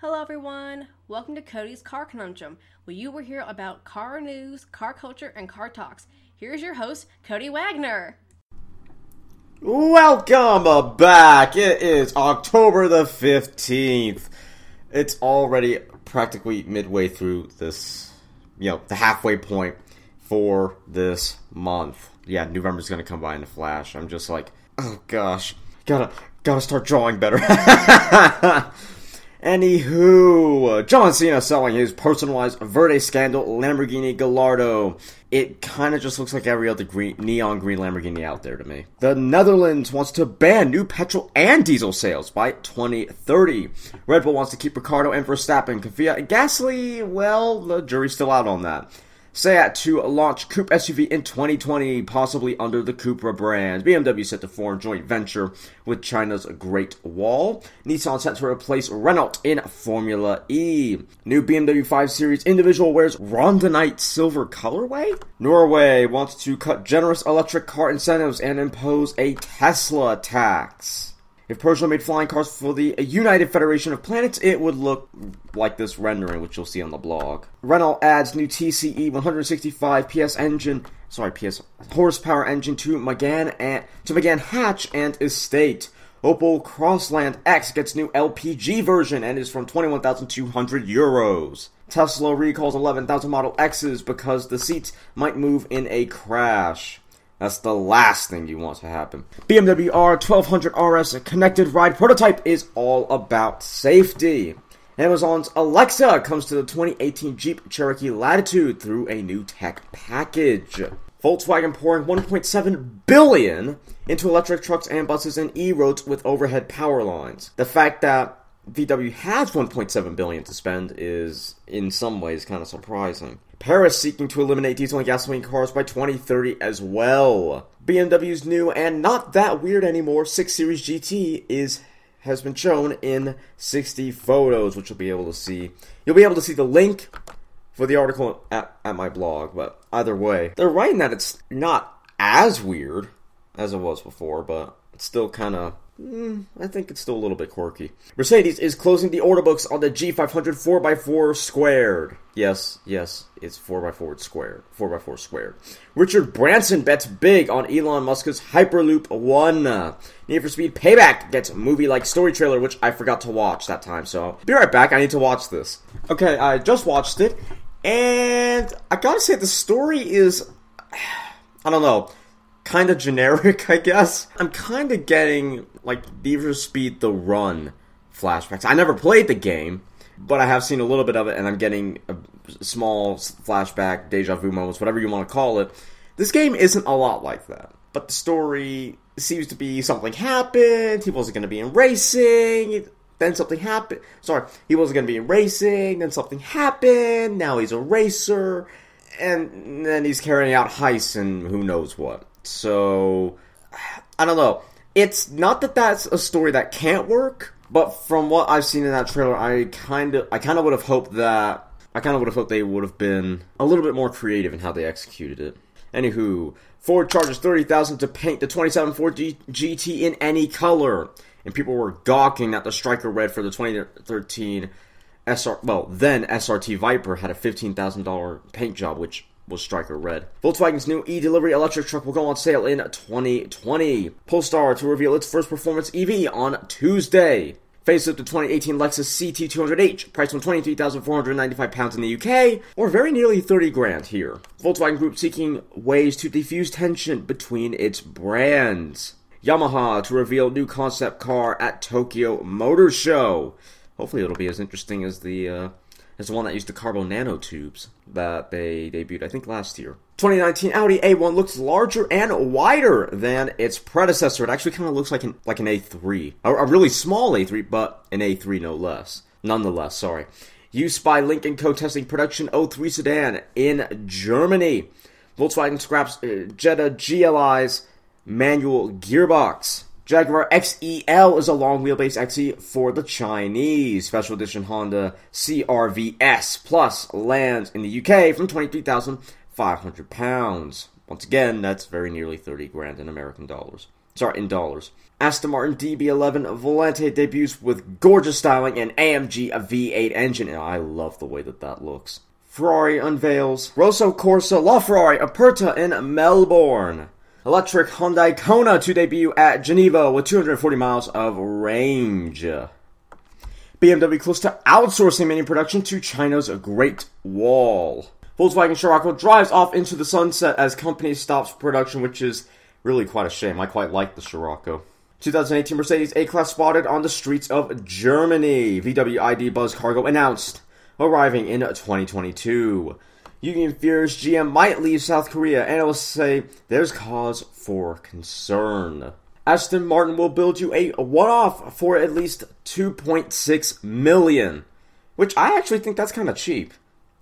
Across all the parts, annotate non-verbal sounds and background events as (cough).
Hello, everyone. Welcome to Cody's Car Conundrum, where you will hear about car news, car culture, and car talks. Here's your host, Cody Wagner. Welcome back. It is October the 15th. It's already practically midway through this, you know, the halfway point for this month. Yeah, November's gonna come by in a flash. I'm just like, oh gosh, gotta gotta start drawing better. (laughs) Anywho, John Cena selling his personalized Verde Scandal Lamborghini Gallardo. It kind of just looks like every other green, neon green Lamborghini out there to me. The Netherlands wants to ban new petrol and diesel sales by 2030. Red Bull wants to keep Ricciardo and Verstappen. Kvyat and Gasly, well, the jury's still out on that. Seat to launch coupe SUV in 2020, possibly under the Cupra brand. BMW set to form joint venture with China's Great Wall. Nissan set to replace Renault in Formula E. New BMW 5 Series individual wears Rhodonite silver colorway. Norway wants to cut generous electric car incentives and impose a Tesla tax. If Peugeot made flying cars for the United Federation of Planets, it would look like this rendering, which you'll see on the blog. Renault adds new TCE 165 PS engine, sorry, PS horsepower engine to Megane and to Megane Hatch and Estate. Opel Crossland X gets new LPG version and is from 21,200 euros. Tesla recalls 11,000 Model X's because the seats might move in a crash. That's the last thing you want to happen. BMW R1200 RS connected ride prototype is all about safety. Amazon's Alexa comes to the 2018 Jeep Cherokee Latitude through a new tech package. Volkswagen pouring 1.7 billion into electric trucks and buses and e-roads with overhead power lines. The fact that VW has 1.7 billion to spend is in some ways kind of surprising. Paris seeking to eliminate diesel and gasoline cars by 2030 as well. BMW's new and not that weird anymore 6 Series GT is has been shown in 60 photos, which you'll be able to see. You'll be able to see the link for the article at, at my blog, but either way, they're writing that it's not as weird as it was before, but it's still kind of Mm, I think it's still a little bit quirky. Mercedes is closing the order books on the G500 4x4 squared. Yes, yes, it's 4x4 squared. 4x4 squared. Richard Branson bets big on Elon Musk's Hyperloop 1. Need for Speed Payback gets a movie like story trailer, which I forgot to watch that time, so be right back. I need to watch this. Okay, I just watched it, and I gotta say, the story is. (sighs) I don't know kind of generic, I guess. I'm kind of getting like Need for Speed The Run flashbacks. I never played the game, but I have seen a little bit of it, and I'm getting a small flashback, deja vu moments, whatever you want to call it. This game isn't a lot like that, but the story seems to be something happened. He wasn't going to be in racing. Then something happened. Sorry, he wasn't going to be in racing. Then something happened. Now he's a racer. And then he's carrying out heists and who knows what. So, I don't know. It's not that that's a story that can't work, but from what I've seen in that trailer, I kind of, I kind of would have hoped that, I kind of would have hoped they would have been a little bit more creative in how they executed it. Anywho, Ford charges thirty thousand to paint the 27 Ford G- GT in any color, and people were gawking at the Stryker Red for the 2013 SR. Well, then SRT Viper had a fifteen thousand dollar paint job, which was Stryker Red. Volkswagen's new e-Delivery electric truck will go on sale in 2020. Polestar to reveal its first performance EV on Tuesday. Facelift the 2018 Lexus CT200H, priced from £23,495 in the UK, or very nearly 30 grand here. Volkswagen Group seeking ways to diffuse tension between its brands. Yamaha to reveal new concept car at Tokyo Motor Show. Hopefully it'll be as interesting as the uh, is the one that used the carbon nanotubes that they debuted, I think, last year. 2019 Audi A1 looks larger and wider than its predecessor. It actually kind of looks like an like an A3, a, a really small A3, but an A3 no less. Nonetheless, sorry. Used by Lynk & Co. testing production 03 sedan in Germany. Volkswagen scraps uh, Jetta GLI's manual gearbox. Jaguar XEL is a long wheelbase XE for the Chinese. Special edition Honda CRVS Plus lands in the UK from £23,500. Once again, that's very nearly 30 grand in American dollars. Sorry, in dollars. Aston Martin DB11 Volante debuts with gorgeous styling and AMG V8 engine, and I love the way that that looks. Ferrari unveils Rosso Corsa LaFerrari Aperta in Melbourne. Electric Hyundai Kona to debut at Geneva with 240 miles of range. BMW close to outsourcing mini production to China's Great Wall. Volkswagen Scirocco drives off into the sunset as company stops production, which is really quite a shame. I quite like the Scirocco. 2018 Mercedes A-Class spotted on the streets of Germany. VW ID Buzz Cargo announced, arriving in 2022. Union fears GM might leave South Korea. Analysts say there's cause for concern. Aston Martin will build you a one-off for at least 2.6 million, which I actually think that's kind of cheap.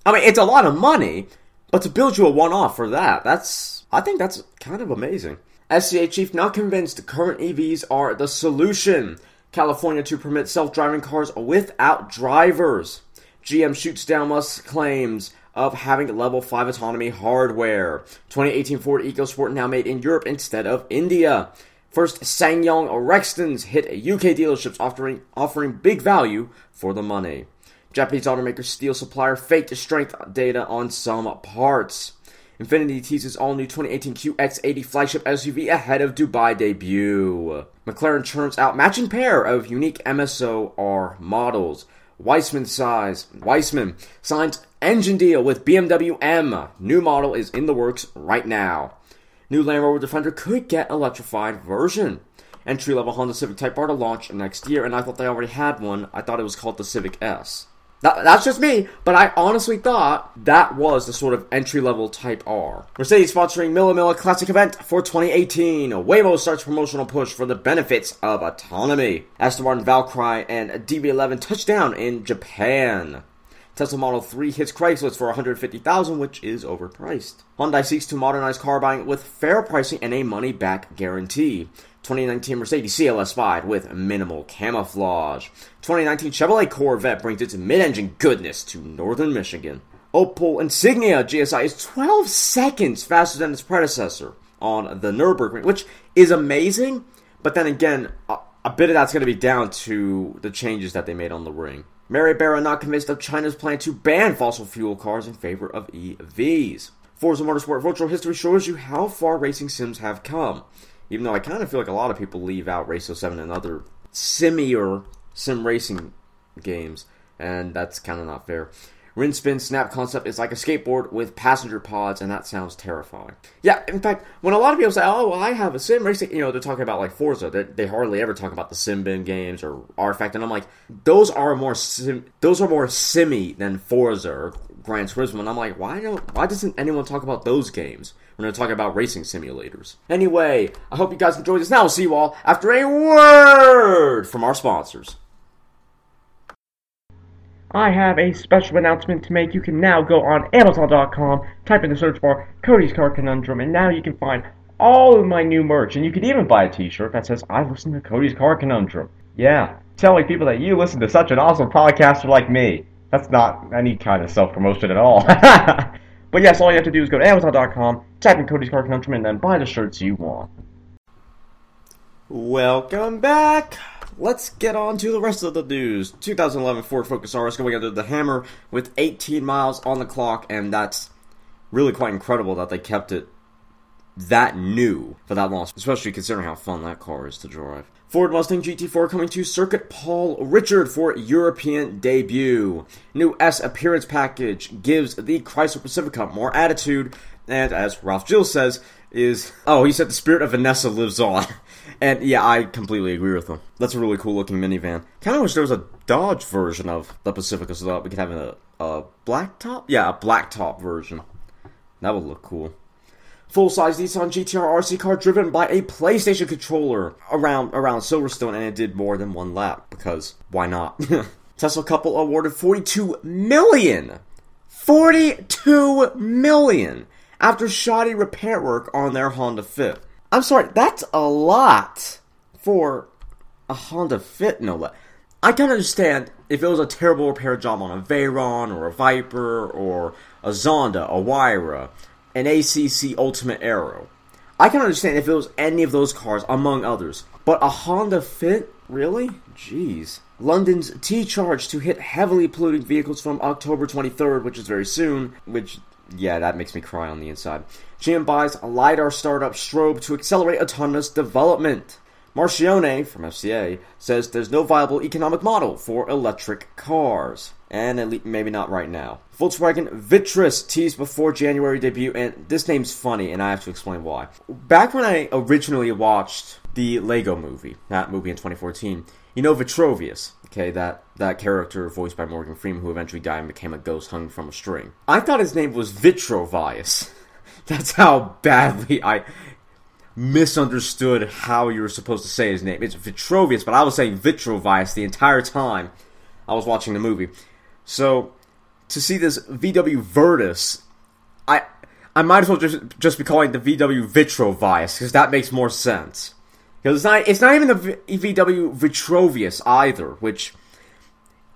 I mean, it's a lot of money, but to build you a one-off for that, that's I think that's kind of amazing. SCA chief not convinced current EVs are the solution. California to permit self-driving cars without drivers. GM shoots down Musk's claims of having level 5 autonomy hardware. 2018 Ford EcoSport now made in Europe instead of India. First SsangYong Rextons hit UK dealerships offering offering big value for the money. Japanese automaker steel supplier faked strength data on some parts. Infiniti teases all new 2018 QX80 flagship SUV ahead of Dubai debut. McLaren churns out matching pair of unique MSOR models. Wiesmann size. Wiesmann signs engine deal with BMW M. New model is in the works right now. New Land Rover Defender could get electrified version. Entry level Honda Civic Type R to launch next year, and I thought they already had one. I thought it was called the Civic S. That, that's just me, but I honestly thought that was the sort of entry level Type R. Mercedes sponsoring Mille Miglia Classic event for 2018. Waymo starts promotional push for the benefits of autonomy. Aston Martin Valkyrie and DB11 touchdown in Japan. Tesla Model 3 hits Craigslist for 150,000, which is overpriced. Hyundai seeks to modernize car buying with fair pricing and a money back guarantee. 2019 Mercedes CLS 5 with minimal camouflage. 2019 Chevrolet Corvette brings its mid-engine goodness to northern Michigan. Opel Insignia GSI is 12 seconds faster than its predecessor on the Nürburgring, which is amazing, but then again, a, a bit of that's going to be down to the changes that they made on the ring. Mary Barra not convinced of China's plan to ban fossil fuel cars in favor of EVs. Forza Motorsport Virtual History shows you how far racing sims have come even though I kind of feel like a lot of people leave out Race 07 and other similar sim racing games, and that's kind of not fair. Rinspeed Snap concept is like a skateboard with passenger pods, and that sounds terrifying. Yeah, in fact, when a lot of people say, "Oh, well, I have a sim racing," you know, they're talking about like Forza. They, they hardly ever talk about the Simbin games or rFactor, and I'm like, those are more sim, those are more simmy than Forza or Gran Turismo. And I'm like, why don't why doesn't anyone talk about those games? When we're going to talk about racing simulators. Anyway, I hope you guys enjoyed this. Now we'll see you all after a word from our sponsors. I have a special announcement to make. You can now go on Amazon.com, type in the search bar Cody's Car Conundrum, and now you can find all of my new merch. And you can even buy a t shirt that says, I listen to Cody's Car Conundrum. Yeah, telling people that you listen to such an awesome podcaster like me. That's not any kind of self promotion at all. (laughs) But yes, all you have to do is go to Amazon.com, type in Cody's Car Conundrum, and then buy the shirts you want. Welcome back. Let's get on to the rest of the news. 2011 Ford Focus RS going under the hammer with 18 miles on the clock, and that's really quite incredible that they kept it that new for that long, especially considering how fun that car is to drive. Ford Mustang GT4 coming to Circuit Paul Ricard for European debut. New S appearance package gives the Chrysler Pacifica more attitude, and as Ralph Jill says, is oh he said the spirit of Vanessa lives on, (laughs) and yeah I completely agree with them. That's a really cool looking minivan. Kind of wish there was a Dodge version of the Pacifica so that we could have a, a black top. Yeah, a black top version. That would look cool. Full-size Nissan GTR RC car driven by a PlayStation controller around around Silverstone, and it did more than one lap because why not? (laughs) Tesla couple awarded 42 million, 42 million after shoddy repair work on their Honda Fit. I'm sorry, that's a lot for a Honda Fit, no less. I can understand if it was a terrible repair job on a Veyron or a Viper or a Zonda, a Huayra, an ACC Ultimate Aero. I can understand if it was any of those cars, among others. But a Honda Fit? Really? Jeez. London's T charge to hit heavily polluting vehicles from October 23rd, which is very soon, which, yeah, that makes me cry on the inside. GM buys a LiDAR startup Strobe to accelerate autonomous development. Marchionne from FCA says there's no viable economic model for electric cars. And at least maybe not right now. Volkswagen Virtus teased before January debut, and this name's funny, and I have to explain why. Back when I originally watched the Lego movie, that movie in 2014, you know Vitrovius, okay, that, that character voiced by Morgan Freeman who eventually died and became a ghost hung from a string. I thought his name was Vitrovius. (laughs) That's how badly I misunderstood how you were supposed to say his name. It's Vitrovius, but I was saying Vitrovius the entire time I was watching the movie. So to see this VW Virtus, I I might as well just just be calling it the VW Vitrovius because that makes more sense. Because it's not it's not even the VW Vitrovius either, which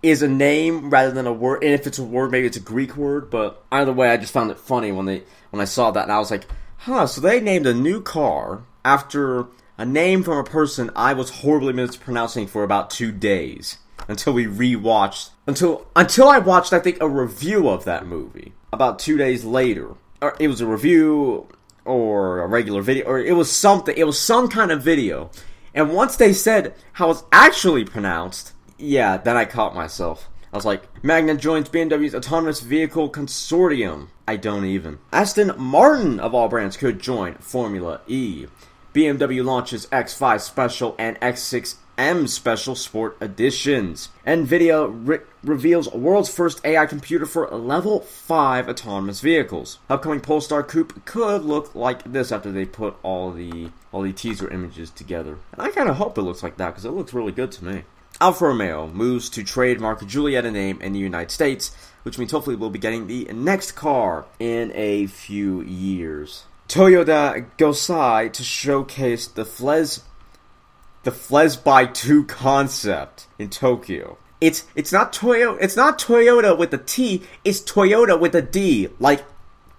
is a name rather than a word. And if it's a word, maybe it's a Greek word. But either way, I just found it funny when they when I saw that, and I was like, huh. So they named a new car after a name from a person I was horribly mispronouncing for about two days until we rewatched until until I watched I think a review of that movie about two days later. It was a review or a regular video or it was something. It was some kind of video. And once they said how it's actually pronounced, yeah, then I caught myself. I was like, Magna joins BMW's autonomous vehicle consortium. I don't even. Aston Martin, of all brands, could join Formula E. BMW launches X5 Special and X6 M Special Sport Editions. NVIDIA re- reveals world's first AI computer for level 5 autonomous vehicles. Upcoming Polestar Coupe could look like this after they put all the all the teaser images together. And I kind of hope it looks like that because it looks really good to me. Alfa Romeo moves to trademark Giulietta name in the United States, which means hopefully we'll be getting the next car in a few years. Toyoda Gosei to showcase the Flez the Flesby 2 concept in Tokyo. It's it's not Toyota it's not Toyota with a T, it's Toyoda with a D, like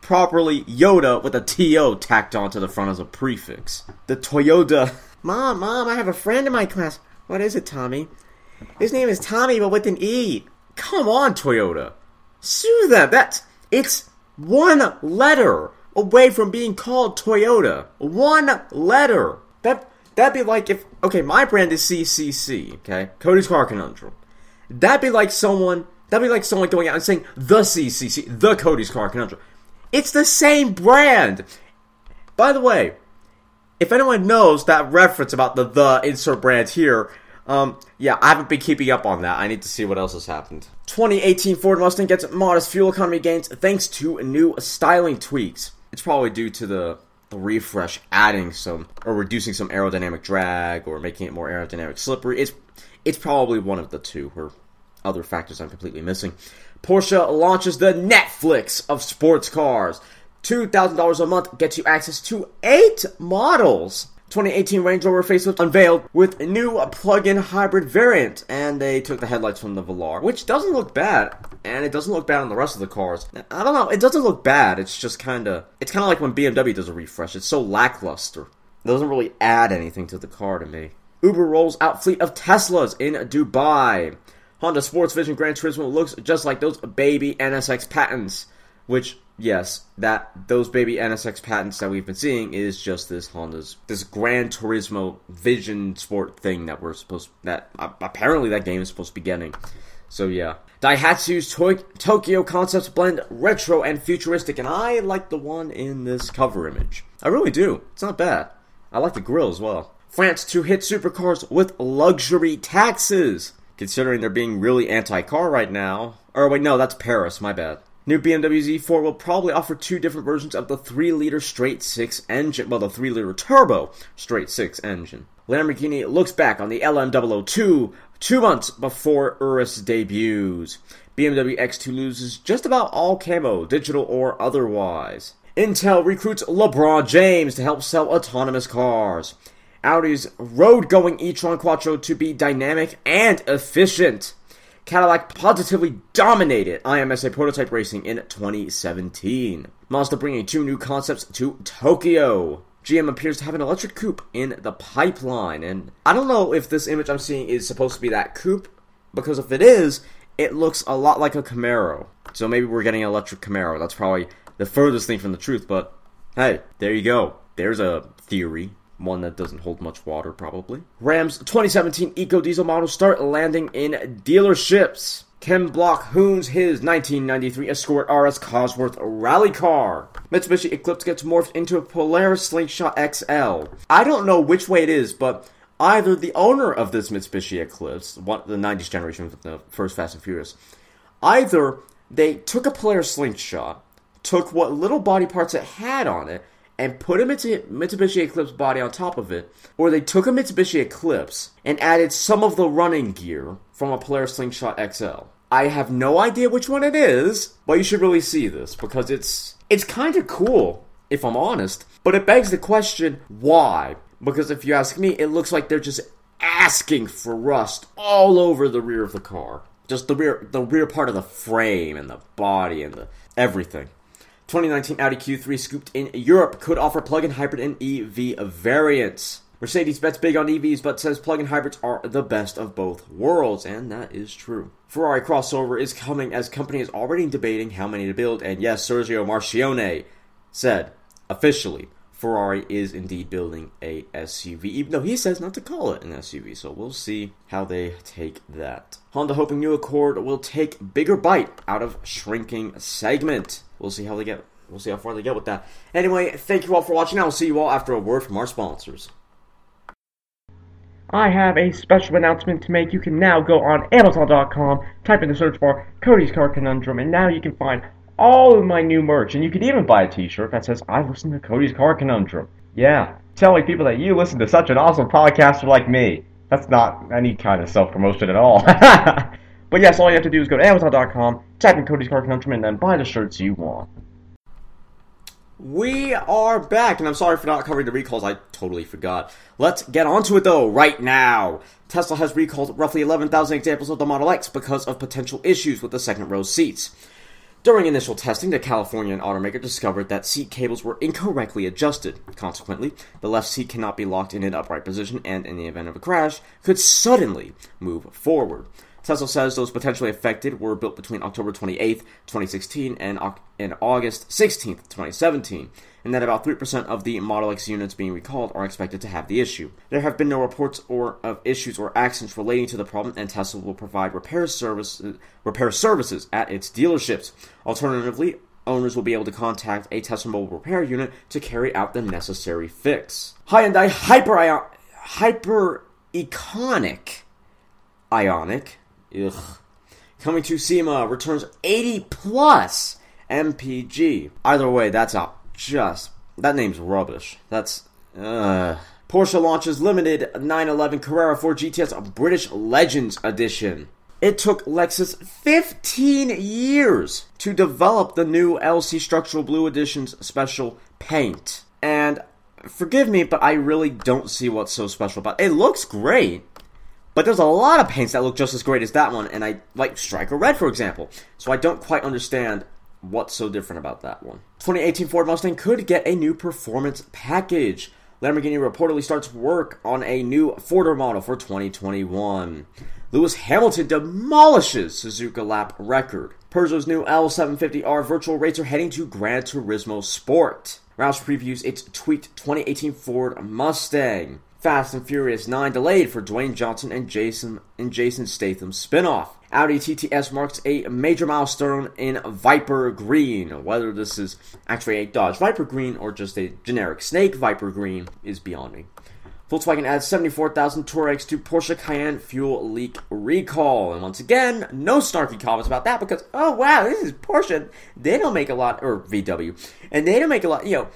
properly Yoda with a TO tacked onto the front as a prefix. The Toyota (laughs) Mom, Mom, I have a friend in my class. What is it, Tommy? His name is Tommy, but with an E. Come on, Toyota. Sue them. That's it's one letter away from being called Toyota. One letter. That That'd be like if okay, my brand is CCC, okay, Cody's Car Conundrum. That'd be like someone. That'd be like someone going out and saying the CCC, the Cody's Car Conundrum. It's the same brand. By the way, if anyone knows that reference about the the insert brand here, um, yeah, I haven't been keeping up on that. I need to see what else has happened. 2018 Ford Mustang gets modest fuel economy gains thanks to new styling tweaks. It's probably due to the the refresh adding some or reducing some aerodynamic drag or making it more aerodynamic slippery. It's it's probably one of the two or other factors I'm completely missing. Porsche launches the Netflix of sports cars. $2,000 a month gets you access to eight models. 2018 Range Rover facelift unveiled with a new plug-in hybrid variant, and they took the headlights from the Velar, which doesn't look bad, and it doesn't look bad on the rest of the cars. I don't know, it doesn't look bad. It's just kind of, it's kind of like when BMW does a refresh. It's so lackluster. It doesn't really add anything to the car to me. Uber rolls out fleet of Teslas in Dubai. Honda Sports Vision Gran Turismo looks just like those baby NSX patents, which yes, that those baby NSX patents that we've been seeing is just this Honda's this Gran Turismo Vision Sport thing that we're supposed that uh, apparently that game is supposed to be getting. So yeah, Daihatsu's to- Tokyo concepts blend retro and futuristic, and I like the one in this cover image. I really do. It's not bad. I like the grill as well. France to hit supercars with luxury taxes. Considering they're being really anti-car right now. Or wait, no, that's Paris. My bad. New BMW Z4 will probably offer two different versions of the 3 liter straight 6 engine, well, the 3 liter turbo straight 6 engine. Lamborghini looks back on the LM002 two months before Urus debuts. BMW X2 loses just about all camo, digital or otherwise. Intel recruits LeBron James to help sell autonomous cars. Audi's road going e tron Quattro to be dynamic and efficient. Cadillac positively dominated IMSA prototype racing in 2017. Mazda bringing two new concepts to Tokyo. GM appears to have an electric coupe in the pipeline, and I don't know if this image I'm seeing is supposed to be that coupe, because if it is, it looks a lot like a Camaro. So maybe we're getting an electric Camaro. That's probably the furthest thing from the truth, but hey, there you go. There's a theory. One that doesn't hold much water, probably. Ram's 2017 Eco Diesel models start landing in dealerships. Ken Block hoons his 1993 Escort RS Cosworth rally car. Mitsubishi Eclipse gets morphed into a Polaris Slingshot XL. I don't know which way it is, but either the owner of this Mitsubishi Eclipse, one, the 90s generation of the first Fast and Furious, either they took a Polaris Slingshot, took what little body parts it had on it, and put a Mitsubishi Eclipse body on top of it, or they took a Mitsubishi Eclipse and added some of the running gear from a Polaris Slingshot XL. I have no idea which one it is, but you should really see this because it's it's kind of cool if I'm honest, but it begs the question why? Because if you ask me, it looks like they're just asking for rust all over the rear of the car. Just the rear the rear part of the frame and the body and the everything. 2019 Audi Q3 scooped in Europe could offer plug-in hybrid and EV variants. Mercedes bets big on EVs but says plug-in hybrids are the best of both worlds, and that is true. Ferrari crossover is coming as company is already debating how many to build, and yes, Sergio Marchionne said officially Ferrari is indeed building a SUV, even though he says not to call it an SUV. So we'll see how they take that. Honda hoping new Accord will take bigger bite out of shrinking segment. We'll see how they get. We'll see how far they get with that. Anyway, thank you all for watching. I will see you all after a word from our sponsors. I have a special announcement to make. You can now go on Amazon.com, type in the search bar Cody's Car Conundrum, and now you can find all of my new merch. And you could even buy a t shirt that says, I listen to Cody's Car Conundrum. Yeah, telling people that you listen to such an awesome podcaster like me. That's not any kind of self promotion at all. (laughs) but yes, all you have to do is go to Amazon.com, type in Cody's Car Conundrum, and then buy the shirts you want. We are back, and I'm sorry for not covering the recalls. I totally forgot. Let's get onto it though, right now. Tesla has recalled roughly 11,000 examples of the Model X because of potential issues with the second row seats. During initial testing, the Californian automaker discovered that seat cables were incorrectly adjusted. Consequently, the left seat cannot be locked in an upright position and, in the event of a crash, could suddenly move forward. Tesla says those potentially affected were built between October 28, 2016 and, and August 16, 2017, and that about 3% of the Model X units being recalled are expected to have the issue. There have been no reports or of issues or accidents relating to the problem, and Tesla will provide repair service, repair services at its dealerships. Alternatively, owners will be able to contact a Tesla mobile repair unit to carry out the necessary fix. Hyundai Hyper Hyper Iconic Ioniq Ugh. Coming to SEMA returns 80 plus MPG. Either way, that's out. just that name's rubbish. That's uh Porsche launches limited 911 Carrera 4 GTS British Legends Edition. It took Lexus 15 years to develop the new LC Structural Blue Edition's special paint. And forgive me, but I really don't see what's so special about it. It looks great. But there's a lot of paints that look just as great as that one, and I like Stryker Red, for example. So I don't quite understand what's so different about that one. 2018 Ford Mustang could get a new performance package. Lamborghini reportedly starts work on a new Ford model for 2021. Lewis Hamilton demolishes Suzuka lap record. Peugeot's new L750R virtual racer heading to Gran Turismo Sport. Roush previews its tweaked 2018 Ford Mustang. Fast and Furious 9 delayed for Dwayne Johnson and Jason and Jason Statham spinoff. Audi TTS marks a major milestone in Viper Green. Whether this is actually a Dodge Viper Green or just a generic Snake Viper Green is beyond me. Volkswagen adds 74,000 Touaregs to Porsche Cayenne fuel leak recall. And once again, no snarky comments about that because, oh wow, this is Porsche. They don't make a lot, or VW, and they don't make a lot, you know,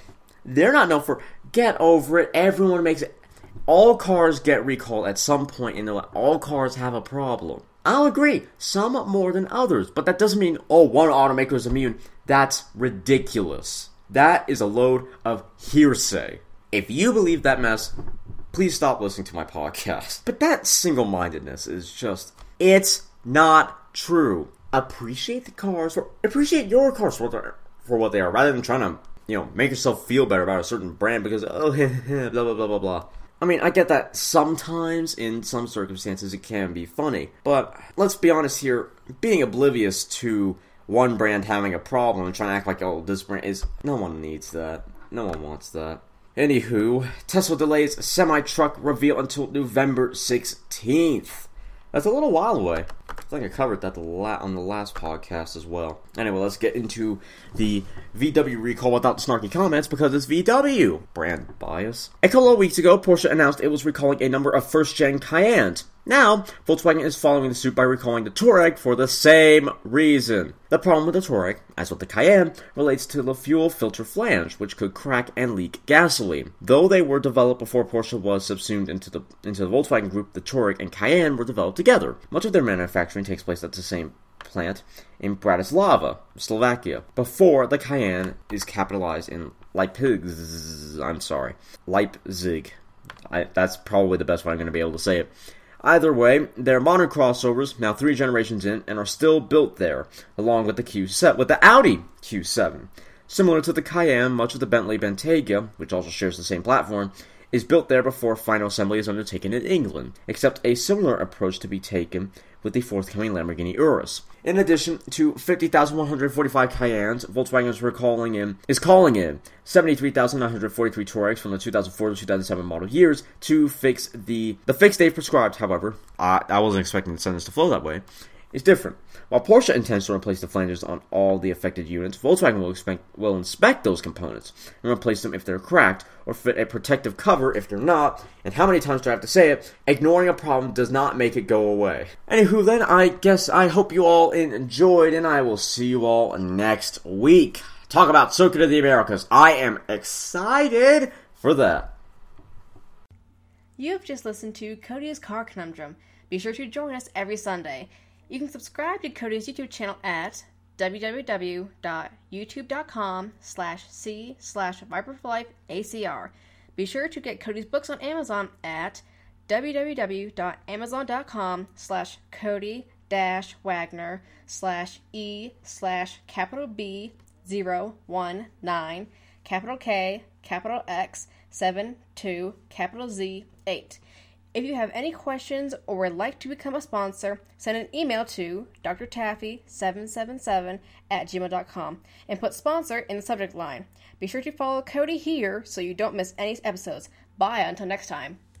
they're not known for get over it. Everyone makes it all cars get recalled at some point in their life. All cars have a problem. I'll agree, some more than others, but that doesn't mean, oh, one automaker is immune. That's ridiculous. That is a load of hearsay. If you believe that mess, please stop listening to my podcast. But that single mindedness is just, it's not true. Appreciate the cars, for, appreciate your cars for, for what they are, rather than trying to you know, make yourself feel better about a certain brand because oh (laughs) blah blah blah blah blah. I mean, I get that sometimes in some circumstances it can be funny, but let's be honest here, being oblivious to one brand having a problem and trying to act like oh this brand is no one needs that. No one wants that. Anywho, Tesla delays semi truck reveal until November 16th. That's a little while away. I think I covered that the la- on the last podcast as well. Anyway, let's get into the VW recall without the snarky comments because it's VW. Brand bias. A couple of weeks ago, Porsche announced it was recalling a number of first gen Cayennes. Now, Volkswagen is following the suit by recalling the Touareg for the same reason. The problem with the Touareg, as with the Cayenne, relates to the fuel filter flange, which could crack and leak gasoline. Though they were developed before Porsche was subsumed into the into the Volkswagen group, the Touareg and Cayenne were developed together. Much of their manufacturing takes place at the same plant in Bratislava, Slovakia, before the Cayenne is capitalized in Leipzig. I'm sorry, Leipzig. I, that's probably the best way I'm going to be able to say it. Either way, they're modern crossovers, now three generations in, and are still built there, along with the Q7, with the Audi Q7. Similar to the Cayenne, much of the Bentley Bentayga, which also shares the same platform, is built there before final assembly is undertaken in England, except a similar approach to be taken with the forthcoming Lamborghini Urus. In addition to 50,145 Cayennes, Volkswagen is recalling in is calling in 73,943 Touaregs from the 2004 to 2007 model years to fix the the fix they've prescribed. However, I, I wasn't expecting the sentence to flow that way. Is different. While Porsche intends to replace the flanges on all the affected units, Volkswagen will, expect, will inspect those components and replace them if they're cracked or fit a protective cover if they're not. And how many times do I have to say it? Ignoring a problem does not make it go away. Anywho, then I guess I hope you all enjoyed, and I will see you all next week. Talk about Circuit of the Americas. I am excited for that. You have just listened to Cody's Car Conundrum. Be sure to join us every Sunday. You can subscribe to Cody's YouTube channel at www.youtube.com slash c slash viperforlifeacr. Be sure to get Cody's books on Amazon at www.amazon.com slash Cody dash Wagner slash E slash capital B zero one nine capital K capital X seven two capital Z eight. If you have any questions or would like to become a sponsor, send an email to drtaffy777 at gmail.com and put sponsor in the subject line. Be sure to follow Cody here so you don't miss any episodes. Bye until next time.